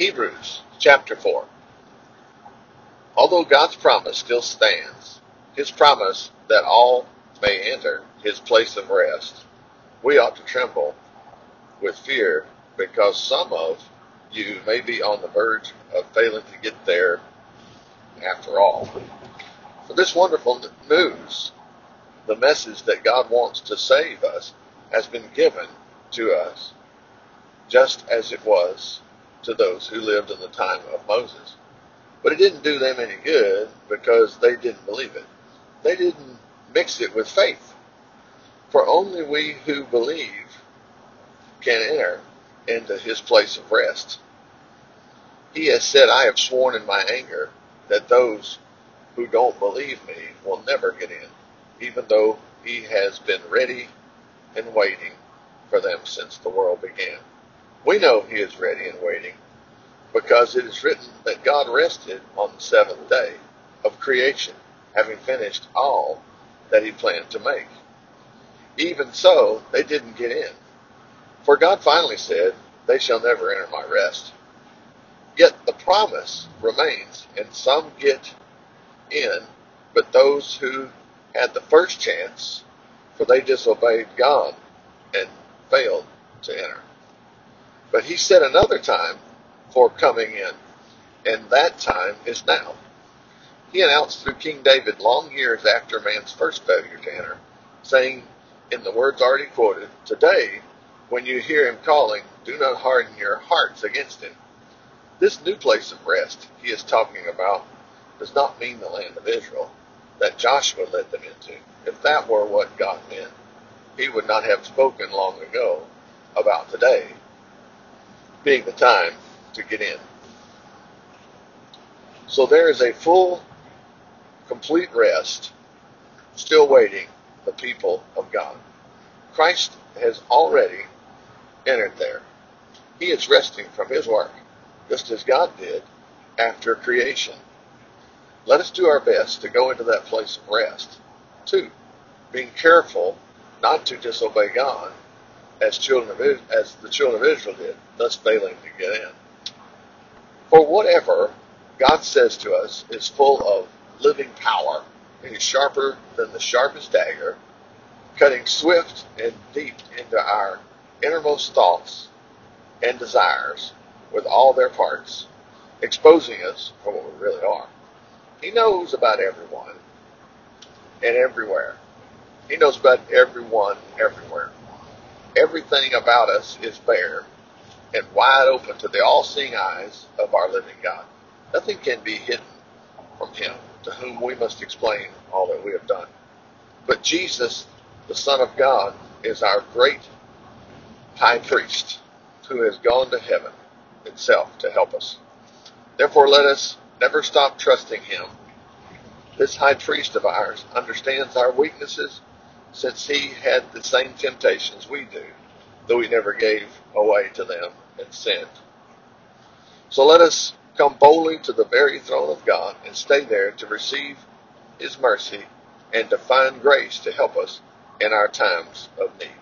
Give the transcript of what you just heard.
Hebrews chapter 4. Although God's promise still stands, his promise that all may enter his place of rest, we ought to tremble with fear because some of you may be on the verge of failing to get there after all. For this wonderful news, the message that God wants to save us, has been given to us, just as it was to those who lived in the time of Moses. But it didn't do them any good because they didn't believe it. They didn't mix it with faith. For only we who believe can enter into his place of rest. He has said, I have sworn in my anger that those who don't believe me will never get in, even though he has been ready and waiting for them since the world began. We know he is ready and waiting because it is written that God rested on the seventh day of creation, having finished all that he planned to make. Even so, they didn't get in. For God finally said, They shall never enter my rest. Yet the promise remains, and some get in, but those who had the first chance, for they disobeyed God and failed to enter. But he set another time for coming in, and that time is now. He announced through King David long years after man's first failure to enter, saying in the words already quoted, Today, when you hear him calling, do not harden your hearts against him. This new place of rest he is talking about does not mean the land of Israel that Joshua led them into. If that were what God meant, he would not have spoken long ago about today being the time to get in. So there is a full, complete rest still waiting the people of God. Christ has already entered there. He is resting from his work, just as God did after creation. Let us do our best to go into that place of rest. Two, being careful not to disobey God as children of as the children of Israel did, thus failing to get in. For whatever God says to us is full of living power and is sharper than the sharpest dagger, cutting swift and deep into our innermost thoughts and desires with all their parts, exposing us for what we really are. He knows about everyone and everywhere. He knows about everyone everywhere. Everything about us is bare and wide open to the all-seeing eyes of our living God. Nothing can be hidden from him, to whom we must explain all that we have done. But Jesus, the Son of God, is our great high priest who has gone to heaven itself to help us. Therefore, let us never stop trusting him. This high priest of ours understands our weaknesses since he had the same temptations we do, though he never gave away to them and sinned. So let us come boldly to the very throne of God and stay there to receive his mercy and to find grace to help us in our times of need.